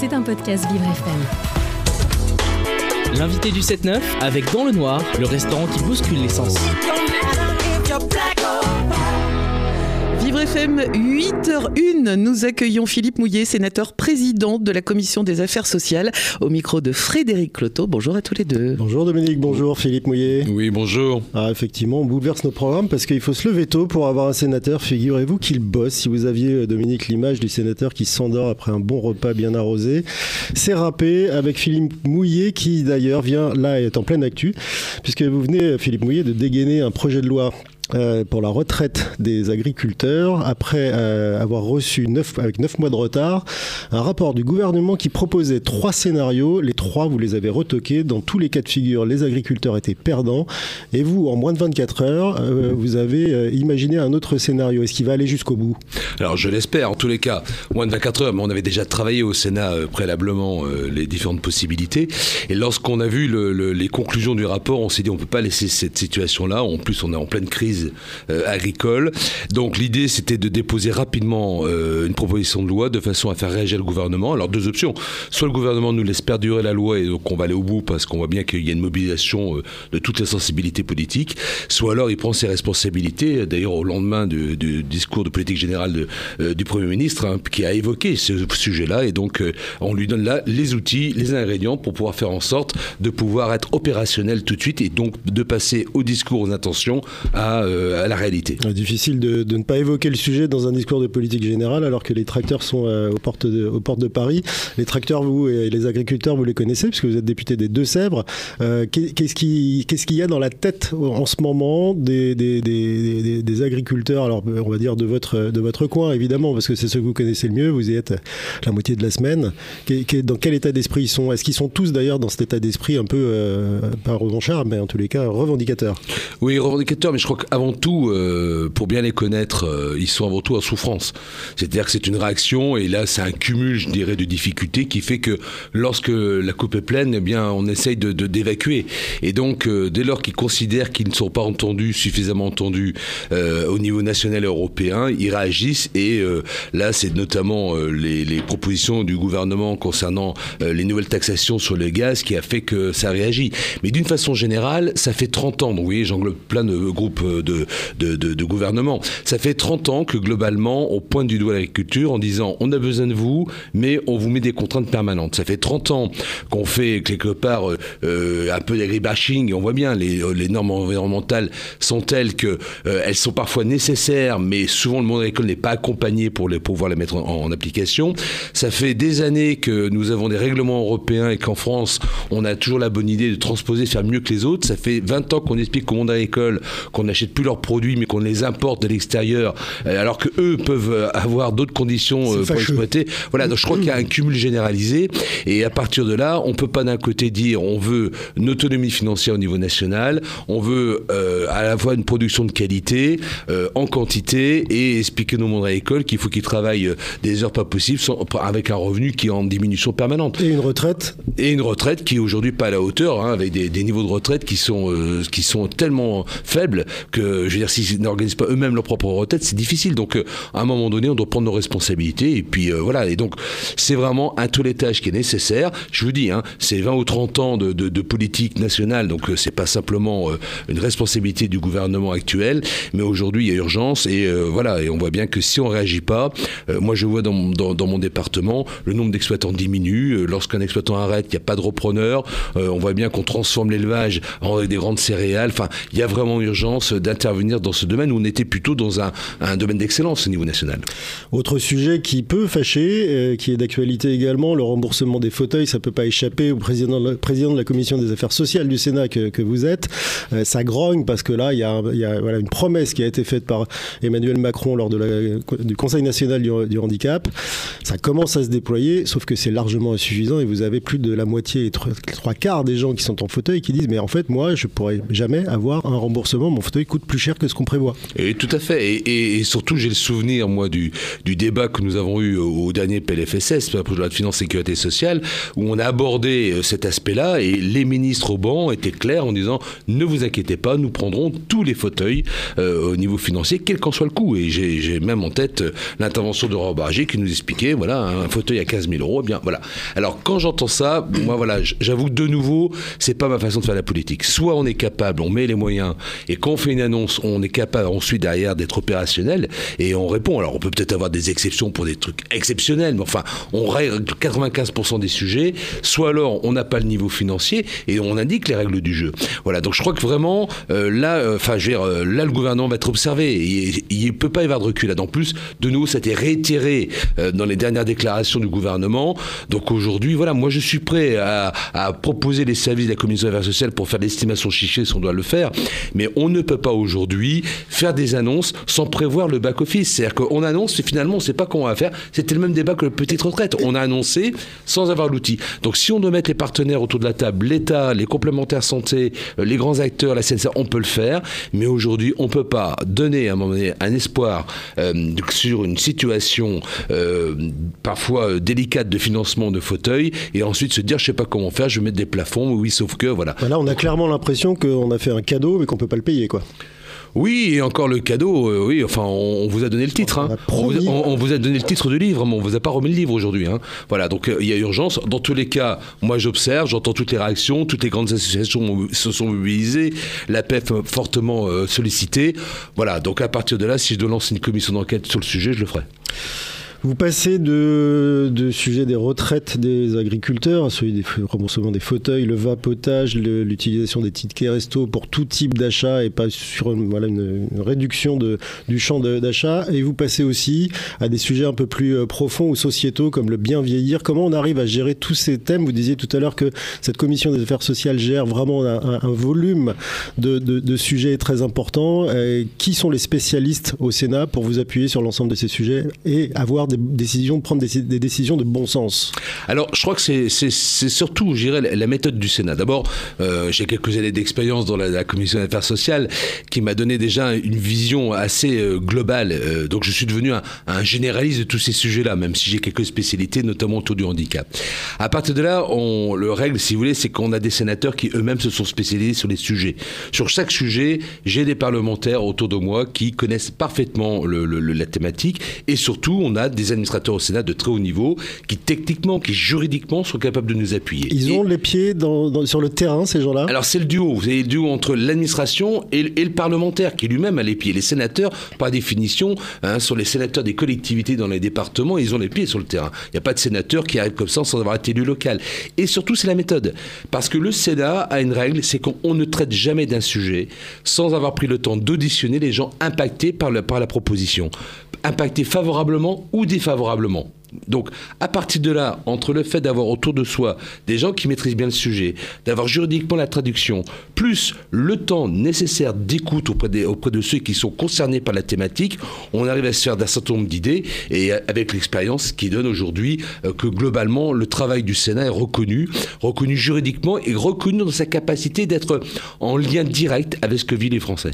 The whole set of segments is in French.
C'est un podcast Vivre FM. L'invité du 7-9 avec Dans le Noir, le restaurant qui bouscule l'essence. Vivre FM 8h01, nous accueillons Philippe Mouillet, sénateur président de la commission des affaires sociales, au micro de Frédéric Cloteau. Bonjour à tous les deux. Bonjour Dominique, bonjour Philippe Mouillet. Oui, bonjour. Ah, effectivement, on bouleverse nos programmes parce qu'il faut se lever tôt pour avoir un sénateur. Figurez-vous qu'il bosse. Si vous aviez, euh, Dominique, l'image du sénateur qui s'endort après un bon repas bien arrosé, c'est râpé avec Philippe Mouillet qui d'ailleurs vient là est en pleine actu puisque vous venez, Philippe Mouillet, de dégainer un projet de loi euh, pour la retraite des agriculteurs après euh, avoir reçu avec 9 mois de retard un rapport du gouvernement qui proposait trois scénarios. Les trois, vous les avez retoqués. Dans tous les cas de figure, les agriculteurs étaient perdants. Et vous, en moins de 24 heures, euh, vous avez imaginé un autre scénario. Est-ce qu'il va aller jusqu'au bout? Alors je l'espère. En tous les cas, moins de 24 heures, mais on avait déjà travaillé au Sénat préalablement les différentes possibilités. Et lorsqu'on a vu le, le, les conclusions du rapport, on s'est dit on peut pas laisser cette situation-là. En plus, on est en pleine crise euh, agricole. Donc l'idée, c'était de déposer rapidement euh, une proposition de loi de façon à faire réagir le gouvernement. Alors deux options. Soit le gouvernement nous laisse perdurer la loi et donc on va aller au bout parce qu'on voit bien qu'il y a une mobilisation euh, de toutes les sensibilités politiques. Soit alors il prend ses responsabilités. D'ailleurs, au lendemain du, discours de politique générale du Premier ministre, hein, qui a évoqué ce sujet-là, et donc on lui donne là les outils, les ingrédients pour pouvoir faire en sorte de pouvoir être opérationnel tout de suite et donc de passer au discours, aux intentions, à à la réalité. Difficile de, de, ne pas évoquer le sujet dans un discours de politique générale alors que les tracteurs sont euh, aux, portes de, aux portes de Paris. Les tracteurs, vous et les agriculteurs, vous les connaissez puisque vous êtes député des Deux-Sèvres. Euh, qu'est-ce qu'il y a dans la tête en ce moment des, des, des, des, agriculteurs Alors, on va dire de votre, de votre coin, évidemment, parce que c'est ceux que vous connaissez le mieux. Vous y êtes la moitié de la semaine. Dans quel état d'esprit ils sont? Est-ce qu'ils sont tous d'ailleurs dans cet état d'esprit un peu, euh, pas revanchard, mais en tous les cas revendicateurs? Oui, revendicateurs, mais je crois que avant tout, euh, pour bien les connaître, euh, ils sont avant tout en souffrance. C'est-à-dire que c'est une réaction, et là, c'est un cumul, je dirais, de difficultés qui fait que lorsque la coupe est pleine, eh bien, on essaye de d'évacuer. Et donc, euh, dès lors qu'ils considèrent qu'ils ne sont pas entendus, suffisamment entendus au niveau national et européen, ils réagissent. Et là, c'est notamment les, propositions du gouvernement concernant les nouvelles taxations sur le gaz qui a fait que ça réagit. Mais d'une façon générale, ça fait 30 ans. Donc, vous voyez, j'englobe plein de groupes de, de, gouvernement. Ça fait 30 ans que globalement, on pointe du doigt l'agriculture en disant on a besoin de vous, mais on vous met des contraintes permanentes. Ça fait 30 ans qu'on fait quelque part euh, euh un peu d'agribashing et on voit bien les, les normes environnementales sont telles que euh, elles sont parfois nécessaires, mais souvent le monde agricole n'est pas accompagné pour pouvoir les mettre en, en, application. Ça fait des années que nous avons des règlements européens et qu'en France, on a toujours la bonne idée de transposer, faire mieux que les autres. Ça fait 20 ans qu'on explique au monde agricole qu'on plus leurs produits, mais qu'on les importe de l'extérieur, euh, alors que eux peuvent euh, avoir d'autres conditions euh, pour exploiter. Voilà, donc je crois qu'il y a un cumul généralisé, et à partir de là, on peut pas d'un côté dire on veut une autonomie financière au niveau national, on veut euh, à la fois une production de qualité, euh, en quantité, et expliquer nos mondes agricoles qu'il faut qu'ils travaillent des heures pas possibles sans, avec un revenu qui est en diminution permanente. Et une retraite? Et une retraite qui est aujourd'hui pas à la hauteur, hein, avec des, des, niveaux de retraite qui sont, euh, qui sont tellement faibles que, je veux dire, s'ils n'organisent pas eux-mêmes leur propre retraite, c'est difficile. Donc, euh, à un moment donné, on doit prendre nos responsabilités. Et puis, euh, voilà. Et donc, c'est vraiment un toilettage qui est nécessaire. Je vous dis, hein, c'est 20 ou 30 ans de, politique nationale. Donc, euh, c'est pas simplement une responsabilité du gouvernement actuel. Mais aujourd'hui, il y a urgence. Et voilà. Et on voit bien que si on réagit pas, moi, je vois dans, mon département, le nombre d'exploitants diminue. Lorsqu'un exploitant arrête, il n'y a pas de repreneur. on voit bien qu'on transforme l'élevage en des grandes céréales. Enfin, il y a vraiment urgence d'intervenir dans ce domaine où on était plutôt dans un, domaine d'excellence au niveau national. Autre sujet qui peut fâcher, euh, qui est d'actualité également, le remboursement des fauteuils, ça peut pas échapper au président de la, commission des affaires sociales du Sénat que, vous êtes. Euh, ça grogne parce que là, il y a, une promesse qui a été faite par Emmanuel Macron lors du Conseil national du, handicap. Ça commence à se déployer, sauf que c'est largement insuffisant et vous avez plus de la moitié trois, trois quarts des gens qui sont en fauteuil qui disent mais en fait moi je pourrais jamais avoir un remboursement, mon fauteuil coûte plus cher que ce qu'on prévoit. Et tout à fait. Et, surtout, j'ai le souvenir, moi, du, débat que nous avons eu au, dernier PLFSS, la loi de finances sécurité sociale, où on a abordé euh, cet aspect-là et les ministres au banc étaient clairs en disant ne vous inquiétez pas, nous prendrons tous les fauteuils euh, au niveau financier, quel qu'en soit le coût. Et j'ai même en tête euh, l'intervention de Robert Barger qui nous expliquait voilà, un fauteuil à 15 000 euros, eh bien voilà. Alors quand j'entends ça, moi voilà, j'avoue de nouveau, c'est pas ma façon de faire la politique. Soit on est capable, on met les moyens, et quand on fait une on est capable ensuite derrière d'être opérationnel et on répond. Alors on peut peut-être avoir des exceptions pour des trucs exceptionnels, mais enfin, on règle 95% des sujets. Soit alors on n'a pas le niveau financier et on indique les règles du jeu. Voilà. Donc je crois que vraiment euh, là, euh, enfin, euh, là le gouvernement va être observé. Il ne peut pas y avoir de recul là. En plus, de nouveau, ça a été réitéré dans les dernières déclarations du gouvernement. Donc aujourd'hui, voilà, moi je suis prêt à, proposer les services de la commission des affaires sociales pour faire l'estimation chichée si on doit le faire. Mais on ne peut pas aujourd'hui faire des annonces sans prévoir le back-office. C'est-à-dire qu'on annonce et finalement on ne sait pas comment on va faire. C'était le même débat que le petite retraite. On a annoncé sans avoir l'outil. Donc si on doit mettre les partenaires autour de la table, l'État, les complémentaires santé, euh, les grands acteurs, la CNSA, on peut le faire. Mais aujourd'hui, on ne peut pas donner à un moment donné un espoir euh, sur une situation euh, parfois délicate de financement de fauteuils et ensuite se dire je sais pas comment faire, je vais mettre des plafonds. Oui, sauf que voilà. Là, on a clairement l'impression qu'on a fait un cadeau mais qu'on peut pas le payer quoi. Oui, et encore le cadeau, euh, oui, enfin, on, vous a donné le titre. Hein. On, vous, a donné le titre de livre, mais on vous a pas remis le livre aujourd'hui. Hein. Voilà, donc euh, il y a urgence. Dans tous les cas, moi j'observe, j'entends toutes les réactions, toutes les grandes associations se sont mobilisées, la PEF fortement euh, sollicitée. Voilà, donc à partir de là, si je dois lancer une commission d'enquête sur le sujet, je le ferai. Vous passez de, de sujet des retraites des agriculteurs à celui des remboursements des fauteuils, le vapotage, l'utilisation des tickets resto pour tout type d'achat et pas sur une, voilà, une, réduction de, du champ d'achat. Et vous passez aussi à des sujets un peu plus euh, profonds ou sociétaux comme le bien vieillir. Comment on arrive à gérer tous ces thèmes? Vous disiez tout à l'heure que cette commission des affaires sociales gère vraiment un, un, volume de, de, de, sujets très importants. qui sont les spécialistes au Sénat pour vous appuyer sur l'ensemble de ces sujets et avoir des décisions, prendre des, décisions de bon sens Alors, je crois que c'est surtout, je dirais, la méthode du Sénat. D'abord, euh, j'ai quelques années d'expérience dans la, commission des affaires sociales qui m'a donné déjà une vision assez euh, globale. Euh, donc, je suis devenu un, généraliste de tous ces sujets-là, même si j'ai quelques spécialités, notamment autour du handicap. À partir de là, le règle, si vous voulez, c'est qu'on a des sénateurs qui eux-mêmes se sont spécialisés sur les sujets. Sur chaque sujet, j'ai des parlementaires autour de moi qui connaissent parfaitement la thématique et surtout, on a des des administrateurs au Sénat de très haut niveau qui techniquement, qui juridiquement sont capables de nous appuyer. Ils ont les pieds dans, sur le terrain, ces gens-là? Alors c'est le duo, vous avez le duo entre l'administration et, le parlementaire qui lui-même a les pieds. Les sénateurs, par définition, hein, sont les sénateurs des collectivités dans les départements, ils ont les pieds sur le terrain. Il n'y a pas de sénateur qui arrive comme ça sans avoir été élu local. Et surtout, c'est la méthode. Parce que le Sénat a une règle, c'est qu'on ne traite jamais d'un sujet sans avoir pris le temps d'auditionner les gens impactés par, par la proposition impactés favorablement ou défavorablement. Donc, à partir de là, entre le fait d'avoir autour de soi des gens qui maîtrisent bien le sujet, d'avoir juridiquement la traduction, plus le temps nécessaire d'écoute auprès, auprès de ceux qui sont concernés par la thématique, on arrive à se faire d'un certain nombre d'idées et avec l'expérience qui donne aujourd'hui euh, que globalement le travail du Sénat est reconnu, reconnu juridiquement et reconnu dans sa capacité d'être en lien direct avec ce que vivent les Français.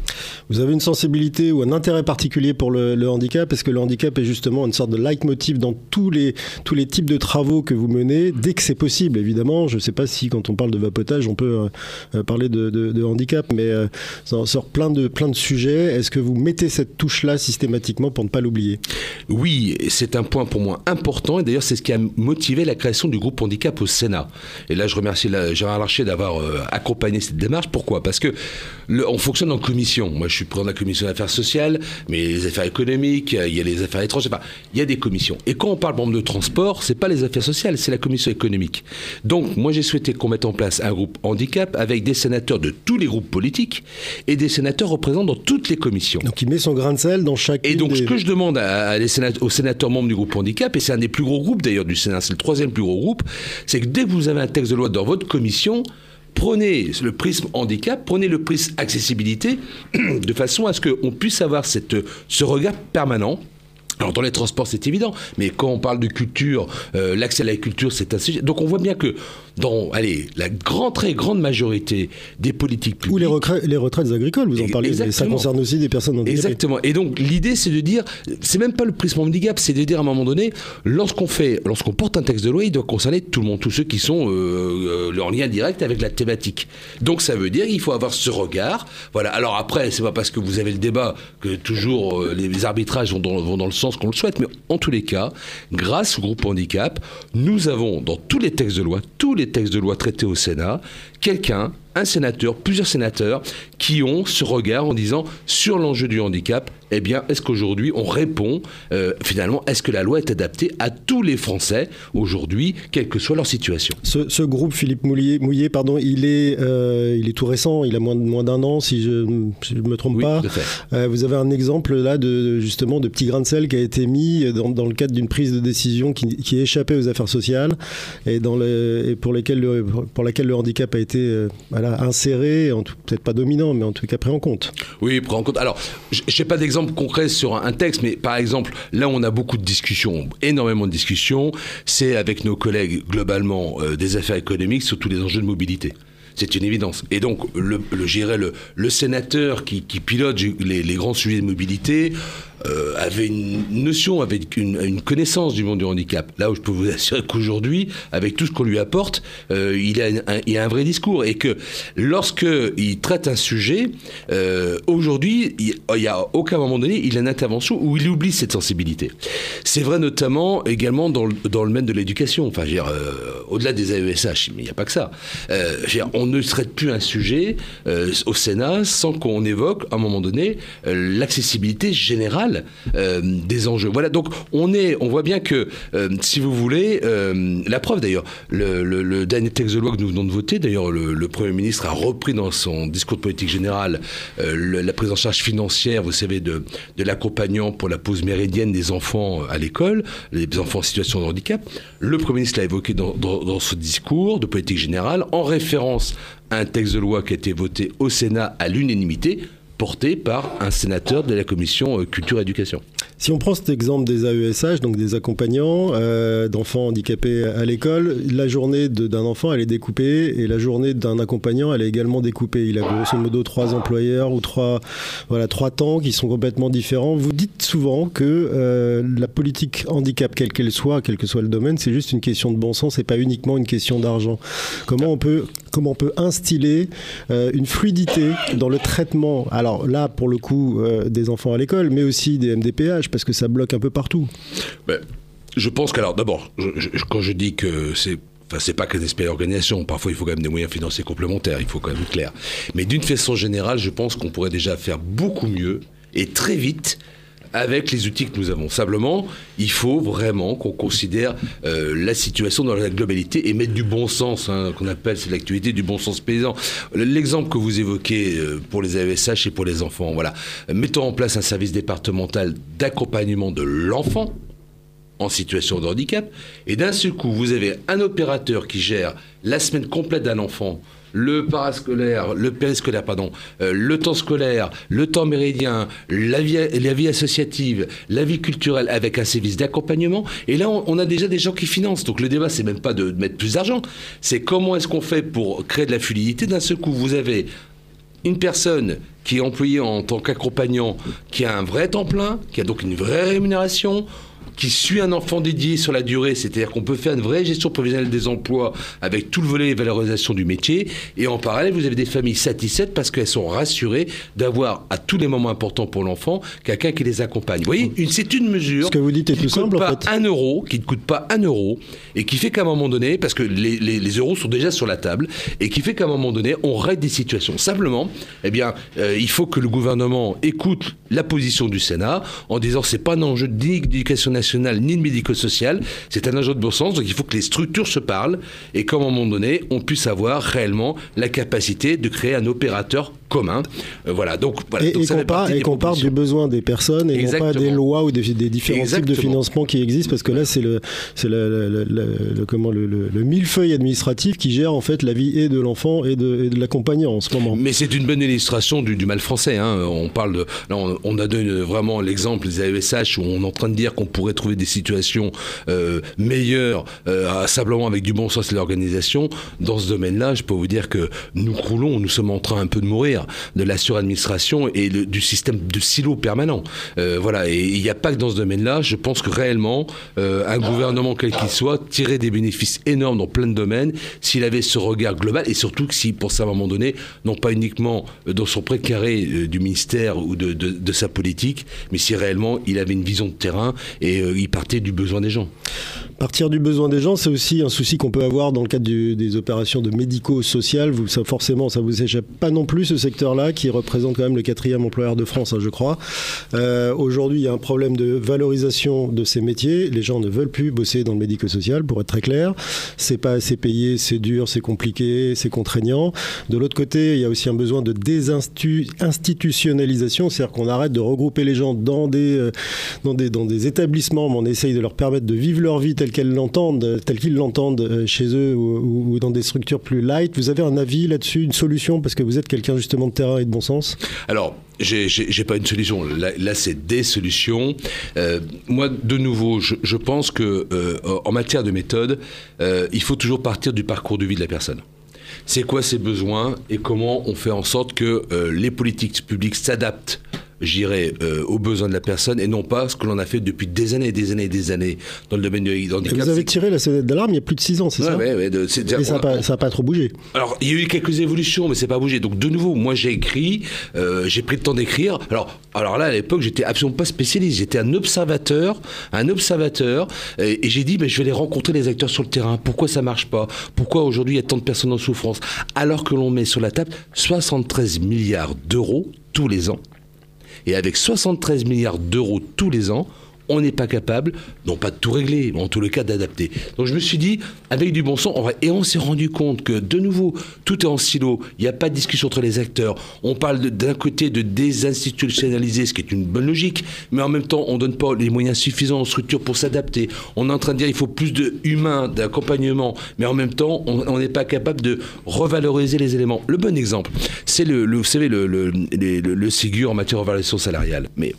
Vous avez une sensibilité ou un intérêt particulier pour le, le handicap? Parce que le handicap est justement une sorte de leitmotiv dans tout tous les, tous les types de travaux que vous menez, dès que c'est possible, évidemment. Je ne sais pas si quand on parle de vapotage, on peut euh, euh, parler de, handicap, mais euh, ça sort plein de, plein de sujets. Est-ce que vous mettez cette touche-là systématiquement pour ne pas l'oublier? Oui, c'est un point pour moi important, et d'ailleurs c'est ce qui a motivé la création du groupe handicap au Sénat. Et là, je remercie Gérard Larcher d'avoir accompagné cette démarche. Pourquoi? Parce que on fonctionne en commission. Moi, je suis président de la commission des affaires sociales, mais les affaires économiques, il y a les affaires étrangères, enfin, il y a des commissions. Et quand on parle de transport, c'est pas les affaires sociales, c'est la commission économique. Donc, moi, j'ai souhaité qu'on mette en place un groupe handicap avec des sénateurs de tous les groupes politiques et des sénateurs représentant dans toutes les commissions. Donc, il met son grain de sel dans chaque. Et donc, ce que je demande à, aux sénateurs membres du groupe handicap, et c'est un des plus gros groupes d'ailleurs du Sénat, c'est le troisième plus gros groupe, c'est que dès que vous avez un texte de loi dans votre commission, prenez le prisme handicap, prenez le prisme accessibilité, de façon à ce qu'on puisse avoir cette, ce regard permanent Alors dans les transports, c'est évident, mais quand on parle de culture, euh, l'accès à la culture, c'est un sujet. Donc on voit bien que dans, allez, la grande, très grande majorité des politiques publiques... Ou les, retraites, les retraites agricoles, vous en parlez, ça concerne aussi des personnes handicapées. Exactement. Et donc l'idée, c'est de dire, c'est même pas le prisme handicap, c'est de dire à un moment donné, lorsqu'on fait, lorsqu'on porte un texte de loi, il doit concerner tout le monde, tous ceux qui sont euh, euh, en lien direct avec la thématique. Donc ça veut dire qu'il faut avoir ce regard. Voilà. Alors après, c'est pas parce que vous avez le débat que toujours les arbitrages vont dans, vont dans le sens qu'on le souhaite, mais en tous les cas, grâce au groupe handicap, nous avons dans tous les textes de loi, tous les textes de loi traités au Sénat, quelqu'un un sénateur, plusieurs sénateurs, qui ont ce regard en disant sur l'enjeu du handicap, eh bien, est-ce qu'aujourd'hui on répond euh, finalement, est-ce que la loi est adaptée à tous les Français aujourd'hui, quelle que soit leur situation? Ce, groupe Philippe Mouillé, Mouillé, pardon, il est, euh, il est tout récent, il a moins, moins d'un an, si je ne me trompe pas. Euh, vous avez un exemple là de justement de petit grain de sel qui a été mis dans, dans le cadre d'une prise de décision qui, qui échappait aux affaires sociales et, dans le, et pour, lesquelles le, pour laquelle le handicap a été inséré, peut-être pas dominant, mais en tout cas pris en compte. Oui, pris en compte. Alors, je n'ai pas d'exemple concret sur un texte, mais par exemple, là où on a beaucoup de discussions, énormément de discussions, c'est avec nos collègues globalement euh, des affaires économiques sur tous les enjeux de mobilité. C'est une évidence. Et donc, le, le, le, sénateur qui, pilote les, grands sujets de mobilité euh, avait une notion, avait une, connaissance du monde du handicap. Là où je peux vous assurer qu'aujourd'hui, avec tout ce qu'on lui apporte, euh, il, a un, a un, vrai discours. Et que lorsque il traite un sujet, euh, aujourd'hui, il n'y a aucun moment donné, il a une intervention où il oublie cette sensibilité. C'est vrai notamment également dans le, dans domaine de l'éducation. Enfin, euh, au-delà des AESH, mais il n'y a pas que ça. Euh, on ne traite plus un sujet au Sénat sans qu'on évoque, à un moment donné, l'accessibilité générale euh, des enjeux. Voilà, donc on voit bien que, euh, si vous voulez, euh, la preuve d'ailleurs, le, dernier texte de loi que nous venons de voter, d'ailleurs le, Premier ministre a repris dans son discours de politique générale la prise en charge financière, vous savez, de, de l'accompagnant pour la pause méridienne des enfants à l'école, les enfants en situation de handicap. Le Premier ministre l'a évoqué dans, dans, discours de politique générale en référence à un texte de loi qui a été voté au Sénat à l'unanimité porté par un sénateur de la commission euh, culture et éducation. Si on prend cet exemple des AESH, donc des accompagnants euh, d'enfants handicapés à l'école, la journée d'un enfant, elle est découpée et la journée d'un accompagnant, elle est également découpée. Il a grosso modo trois employeurs ou trois, voilà, trois temps qui sont complètement différents. Vous dites souvent que euh, la politique handicap, quelle qu'elle soit, quel que soit le domaine, c'est juste une question de bon sens et pas uniquement une question d'argent. Comment on peut comment on peut instiller euh, une fluidité dans le traitement Alors là, pour le coup, euh, des enfants à l'école, mais aussi des MDPH, parce que ça bloque un peu partout. Ben, je pense qu'alors, d'abord, quand je dis que c'est Enfin, c'est pas que des organisations. Parfois, il faut quand même des moyens financiers complémentaires. Il faut quand même être clair. Mais d'une façon générale, je pense qu'on pourrait déjà faire beaucoup mieux et très vite avec les outils que nous avons. Simplement, il faut vraiment qu'on considère euh, la situation dans la globalité et mettre du bon sens, hein, qu'on appelle c'est l'activité du bon sens paysan. L'exemple que vous évoquez euh, pour les AESH et pour les enfants, voilà. Mettons en place un service départemental d'accompagnement de l'enfant en situation de handicap, et d'un seul coup, vous avez un opérateur qui gère la semaine complète d'un enfant le parascolaire, le périscolaire, pardon, euh, le temps scolaire, le temps méridien, la vie, associative, la vie culturelle avec un service d'accompagnement. Et là, on, a déjà des gens qui financent. Donc le débat, c'est même pas de mettre plus d'argent, c'est comment est-ce qu'on fait pour créer de la fluidité. D'un seul coup, vous avez une personne qui est employée en tant qu'accompagnant, qui a un vrai temps plein, qui a donc une vraie rémunération, qui suit un enfant dédié sur la durée, c'est-à-dire qu'on peut faire une vraie gestion professionnelle des emplois avec tout le volet valorisation du métier, et en parallèle, vous avez des familles satisfaites parce qu'elles sont rassurées d'avoir à tous les moments importants pour l'enfant quelqu'un qui les accompagne. Vous voyez, c'est une mesure Ce que vous dites est qui ne coûte pas un euro, qui ne coûte pas un euro, et qui fait qu'à un moment donné, parce que les, les, les, euros sont déjà sur la table, et qui fait qu'à un moment donné, on règle des situations. Simplement, eh bien, euh, il faut que le gouvernement écoute la position du Sénat en disant c'est pas un enjeu d'éducation nationale ni de médico-social. C'est un enjeu de bon sens, donc il faut que les structures se parlent et qu'à un moment donné, on puisse avoir réellement la capacité de créer un opérateur commun. Euh, voilà. Donc, voilà. Et, Donc, qu'on parle, partie et des qu'on parle du besoin des personnes et non pas des lois ou des, des différents types de financement qui existent parce que là c'est le c'est le, le- le- le- comment le, le- le millefeuille administratif qui gère en fait la vie et de l'enfant et de, et de l'accompagnant en ce moment. Mais c'est une bonne illustration du, du mal français. hein. On parle de, là, on, on a donné vraiment l'exemple des AESH où on est en train de dire qu'on pourrait trouver des situations euh, meilleures euh, simplement avec du bon sens et de l'organisation. Dans ce domaine-là, je peux vous dire que nous croulons, nous sommes en train un peu de mourir de la suradministration et du système de silo permanent. Euh, voilà. Et il n'y a pas que dans ce domaine-là. Je pense que réellement, euh, un gouvernement quel qu'il soit tirait des bénéfices énormes dans plein de domaines s'il avait ce regard global et surtout que si, pour ça, à un moment donné, non pas uniquement euh, dans son précaré du ministère ou de, sa politique, mais si réellement il avait une vision de terrain et il partait du besoin des gens. Partir du besoin des gens, c'est aussi un souci qu'on peut avoir dans le cadre du- des opérations de médico-social. Vous, ça, forcément, ça vous échappe pas non plus ce secteur-là, qui représente quand même le quatrième employeur de France, hein, je crois. Euh, Aujourd'hui, il y a un problème de valorisation de ces métiers. Les gens ne veulent plus bosser dans le médico-social, pour être très clair. C'est pas assez payé, c'est dur, c'est compliqué, c'est contraignant. De l'autre côté, il y a aussi un besoin de désinstitutionnalisation, c'est-à-dire qu'on arrête de regrouper les gens dans des, euh, dans des, dans des établissements, mais on essaye de leur permettre de vivre leur vie qu'elles l'entendent, telle qu'ils l'entendent euh, chez eux ou, dans des structures plus light. Vous avez un avis là-dessus, une solution, parce que vous êtes quelqu'un justement de terrain et de bon sens? Alors, j'ai- pas une solution. Là, c'est des solutions. Euh, moi, de nouveau, je, pense que euh, en matière de méthode, il faut toujours partir du parcours de vie de la personne. C'est quoi ses besoins et comment on fait en sorte que les politiques publiques s'adaptent j'irai euh, aux besoins de la personne et non pas ce que l'on a fait depuis des années et des années et des années dans le domaine du handicap. Vous avez tiré la sonnette d'alarme il y a plus de 6 ans, c'est Ouais, ça ouais, Et ça n'a pas, trop bougé. alors, il y a eu quelques évolutions, mais c'est pas bougé. Donc, de nouveau, moi, j'ai écrit, euh, j'ai pris le temps d'écrire. Alors, alors là, à l'époque, j'étais absolument pas spécialiste. J'étais un observateur, un observateur, et, et j'ai dit, ben, je vais aller rencontrer les acteurs sur le terrain. Pourquoi ça marche pas? Pourquoi aujourd'hui il y a tant de personnes en souffrance? Alors que l'on met sur la table 73 milliards d'euros tous les ans. Et avec 73 milliards d'euros tous les ans, on n'est pas capable, non pas de tout régler, mais en tout le cas d'adapter. Donc je me suis dit, avec du bon sens, et on s'est rendu compte que de nouveau, tout est en silo, il n'y a pas de discussion entre les acteurs. On parle d'un côté de désinstitutionnaliser, ce qui est une bonne logique, mais en même temps, on ne donne pas les moyens suffisants aux structures pour s'adapter. On est en train de dire qu'il faut plus de humains, d'accompagnement, mais en même temps, on n'est pas capable de revaloriser les éléments. Le bon exemple, c'est le, le- vous savez, le, le, les- le- le Ségur en matière de revalorisation salariale. Mais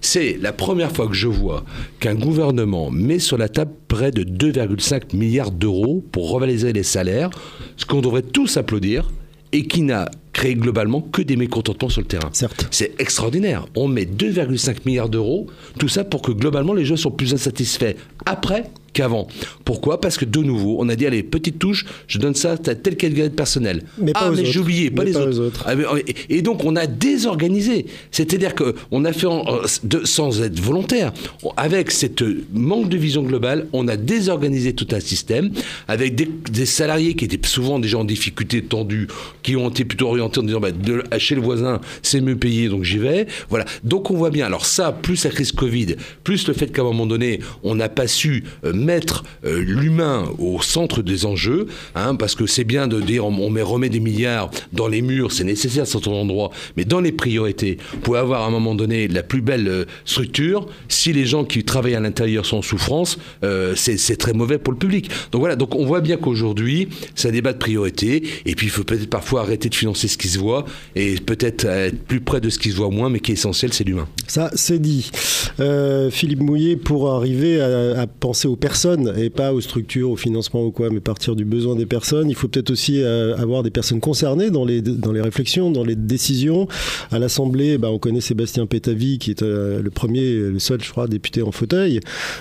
c'est la première fois que je vois qu'un gouvernement met sur la table près de 2,5 milliards d'euros pour revaloriser les salaires, ce qu'on devrait tous applaudir, et qui n'a créé globalement que des mécontentements sur le terrain. Certes. C'est extraordinaire. On met 2,5 milliards d'euros, tout ça pour que globalement les gens soient plus insatisfaits après qu'avant. Pourquoi? Parce que de nouveau, on a dit allez, petite touche, je donne ça à tel catégorie de personnel. Mais ah, mais j'ai oublié, pas Mais les pas autres. Ah, et, donc on a désorganisé. C'est-à-dire qu'on a fait, en- sans être volontaire, on- avec cette manque de vision globale, on a désorganisé tout un système avec des, des salariés qui étaient souvent déjà en difficulté tendue, qui ont été plutôt orientés en disant bah, de, chez le voisin c'est mieux payé donc j'y vais. Voilà. Donc on voit bien. Alors ça, plus la crise Covid, plus le fait qu'à un moment donné on n'a pas su euh, mettre euh, l'humain au centre des enjeux, hein, parce que c'est bien de dire on, on met, remet des milliards dans les murs, c'est nécessaire à certains endroits, mais dans les priorités, vous pouvez avoir à un moment donné la plus belle euh, structure. Si les gens qui travaillent à l'intérieur sont en souffrance, euh, c'est c'est très mauvais pour le public. Donc voilà, donc on voit bien qu'aujourd'hui, c'est un débat de priorité, et puis il faut peut-être parfois arrêter de financer ce qui se voit, et peut-être être plus près de ce qui se voit moins, mais qui est essentiel, c'est l'humain. Ça, c'est dit. Euh, Philippe Mouillet, pour arriver à, à penser aux personnes et pas aux structures, au financement ou quoi, mais partir du besoin des personnes, il faut peut-être aussi euh, avoir des personnes concernées dans les, dans les réflexions, dans les décisions. À l'Assemblée, bah, on connaît Sébastien Pétavy, qui est euh, le premier, le seul, je crois, député en fauteuil.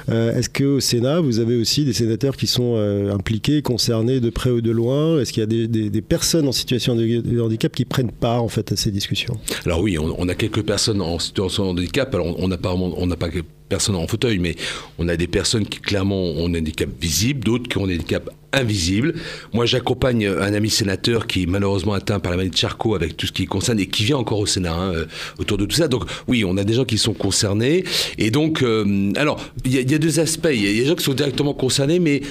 Euh, Est-ce qu'au Sénat, vous avez aussi des sénateurs qui sont impliqués, concernés de près ou de loin? Est-ce qu'il y a des, personnes en situation de, handicap qui prennent part en fait à ces discussions? Alors oui, on, on a quelques personnes en situation de handicap. Alors on n'a on n'a pas personnes en fauteuil, mais on a des personnes qui clairement ont un handicap visible, d'autres qui ont un handicap invisible. Moi, j'accompagne un ami sénateur qui est malheureusement atteint par la maladie de Charcot avec tout ce qui concerne et qui vient encore au Sénat hein, euh, autour de tout ça. Donc oui, on a des gens qui sont concernés. Et donc, euh, alors, il y a deux aspects. Il y, a des gens qui sont directement concernés, mais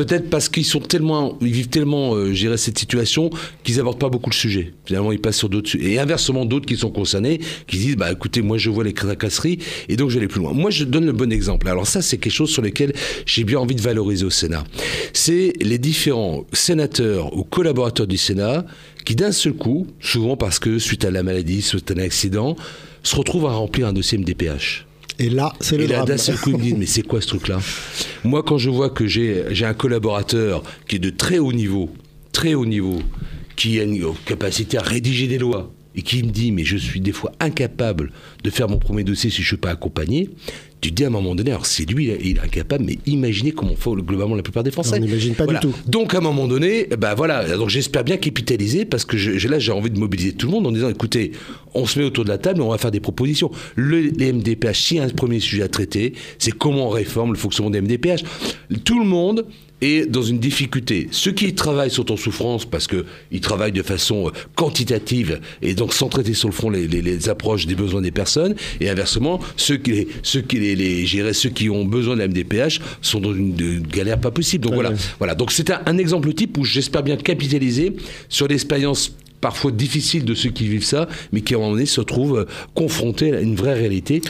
Peut-être parce qu'ils sont tellement, ils vivent tellement, euh, cette situation qu'ils n'abordent pas beaucoup le sujet. Finalement, ils passent sur d'autres. Et inversement, d'autres qui sont concernés, qui disent, bah écoutez, moi je vois les tracasseries et donc je vais aller plus loin. Moi, je donne le bon exemple. Alors ça, c'est quelque chose sur lequel j'ai bien envie de valoriser au Sénat. C'est les différents sénateurs ou collaborateurs du Sénat qui, d'un seul coup, souvent parce que suite à la maladie, suite à un accident, se retrouvent à remplir un dossier MDPH. Et là, c'est le Et là, d'un seul coup, ils me disent, mais c'est quoi ce truc-là? Moi, quand je vois que j'ai j'ai un collaborateur qui est de très haut niveau, très haut niveau, qui a une capacité à rédiger des lois, et qui me dit, mais je suis des fois incapable de faire mon premier dossier si je ne suis pas accompagné, tu te dis à un moment donné, alors c'est lui, il est incapable, mais imaginez comment font globalement la plupart des Français. On n'imagine pas du tout. Donc à un moment donné, ben voilà, donc j'espère bien capitaliser parce que je- là j'ai envie de mobiliser tout le monde en disant écoutez, on se met autour de la table et on va faire des propositions. Le, les MDPH, s'il y a un premier sujet à traiter, c'est comment on réforme le fonctionnement des MDPH. Tout le monde est dans une difficulté. Ceux qui y travaillent sont en souffrance parce qu'ils travaillent de façon euh, quantitative et donc sans traiter sur le front les, les- les approches des besoins des personnes. Et inversement, ceux qui, ceux qui, les, les, ceux qui ont besoin de la MDPH sont dans une, une galère pas possible. Donc voilà. Voilà, donc c'est un, un exemple type où j'espère bien capitaliser sur l'expérience parfois difficile de ceux qui vivent ça, mais qui à un moment donné se retrouvent euh, confrontés à une vraie réalité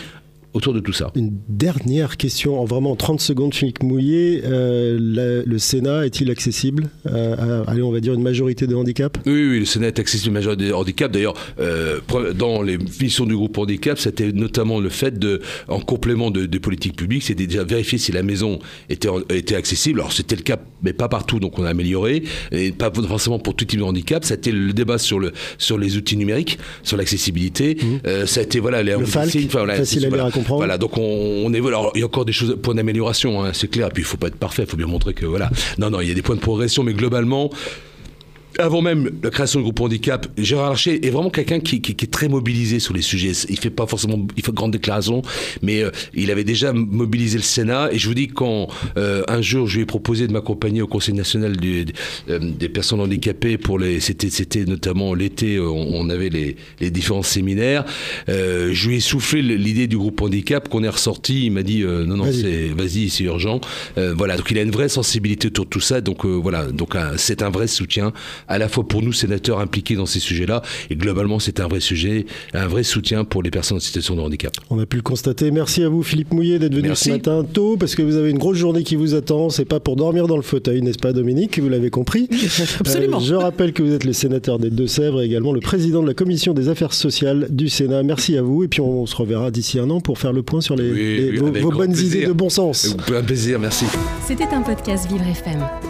autour de tout ça. Une dernière question, en vraiment 30 secondes, Philippe Mouillet. Euh, la- le Sénat est-il accessible à, à, allez, on va dire, une majorité de handicap? Oui, oui, le Sénat est accessible majeur des handicaps. D'ailleurs, euh, dans les missions du groupe handicap, c'était notamment le fait de, en complément de- des politiques publiques, c'était déjà vérifier si la maison était, était accessible. Alors c'était le cas, mais pas partout, donc on a amélioré, et pas forcément pour tout type de handicap. Ça a été le débat sur le sur les outils numériques, sur l'accessibilité. Euh, ça a été voilà les Mmh. Le FALC, enfin, voilà, facile à lire, voilà. Voilà, donc on, on évolue. Alors, il y a encore des choses, points d'amélioration, hein, c'est clair. Et puis, il faut pas être parfait, il faut bien montrer que voilà. Non, non, il y a des points de progression, mais globalement. Avant même la création du groupe handicap, Gérard Larcher est vraiment quelqu'un qui, qui- qui est très mobilisé sur les sujets. Il fait pas forcément, il fait de grandes déclarations, mais euh, il avait déjà mobilisé le Sénat. Et je vous dis quand euh, un jour je lui ai proposé de m'accompagner au Conseil national du- des, euh, des personnes handicapées pour les, c'était, c'était notamment l'été, on, on avait les, les différents séminaires. Euh, je lui ai soufflé l'idée du groupe handicap qu'on est ressorti. Il m'a dit euh, non non c'est vas-y c'est urgent. Euh, voilà donc il a une vraie sensibilité autour de tout ça. Donc euh, voilà donc c'est un vrai soutien à la fois pour nous sénateurs impliqués dans ces sujets-là et globalement c'est un vrai sujet, un vrai soutien pour les personnes en situation de handicap. On a pu le constater. Merci à vous, Philippe Mouillet, d'être venu Merci. ce matin tôt, parce que vous avez une grosse journée qui vous attend. C'est pas pour dormir dans le fauteuil, n'est-ce pas, Dominique? Vous l'avez compris. Absolument. Euh, je rappelle que vous êtes le sénateur des Deux-Sèvres et également le président de la commission des affaires sociales du Sénat. Merci à vous. Et puis on se reverra d'ici un an pour faire le point sur les, Oui, les- oui, vos, bonnes plaisir. idées de bon sens. Un plaisir, merci. C'était un podcast Vivre FM.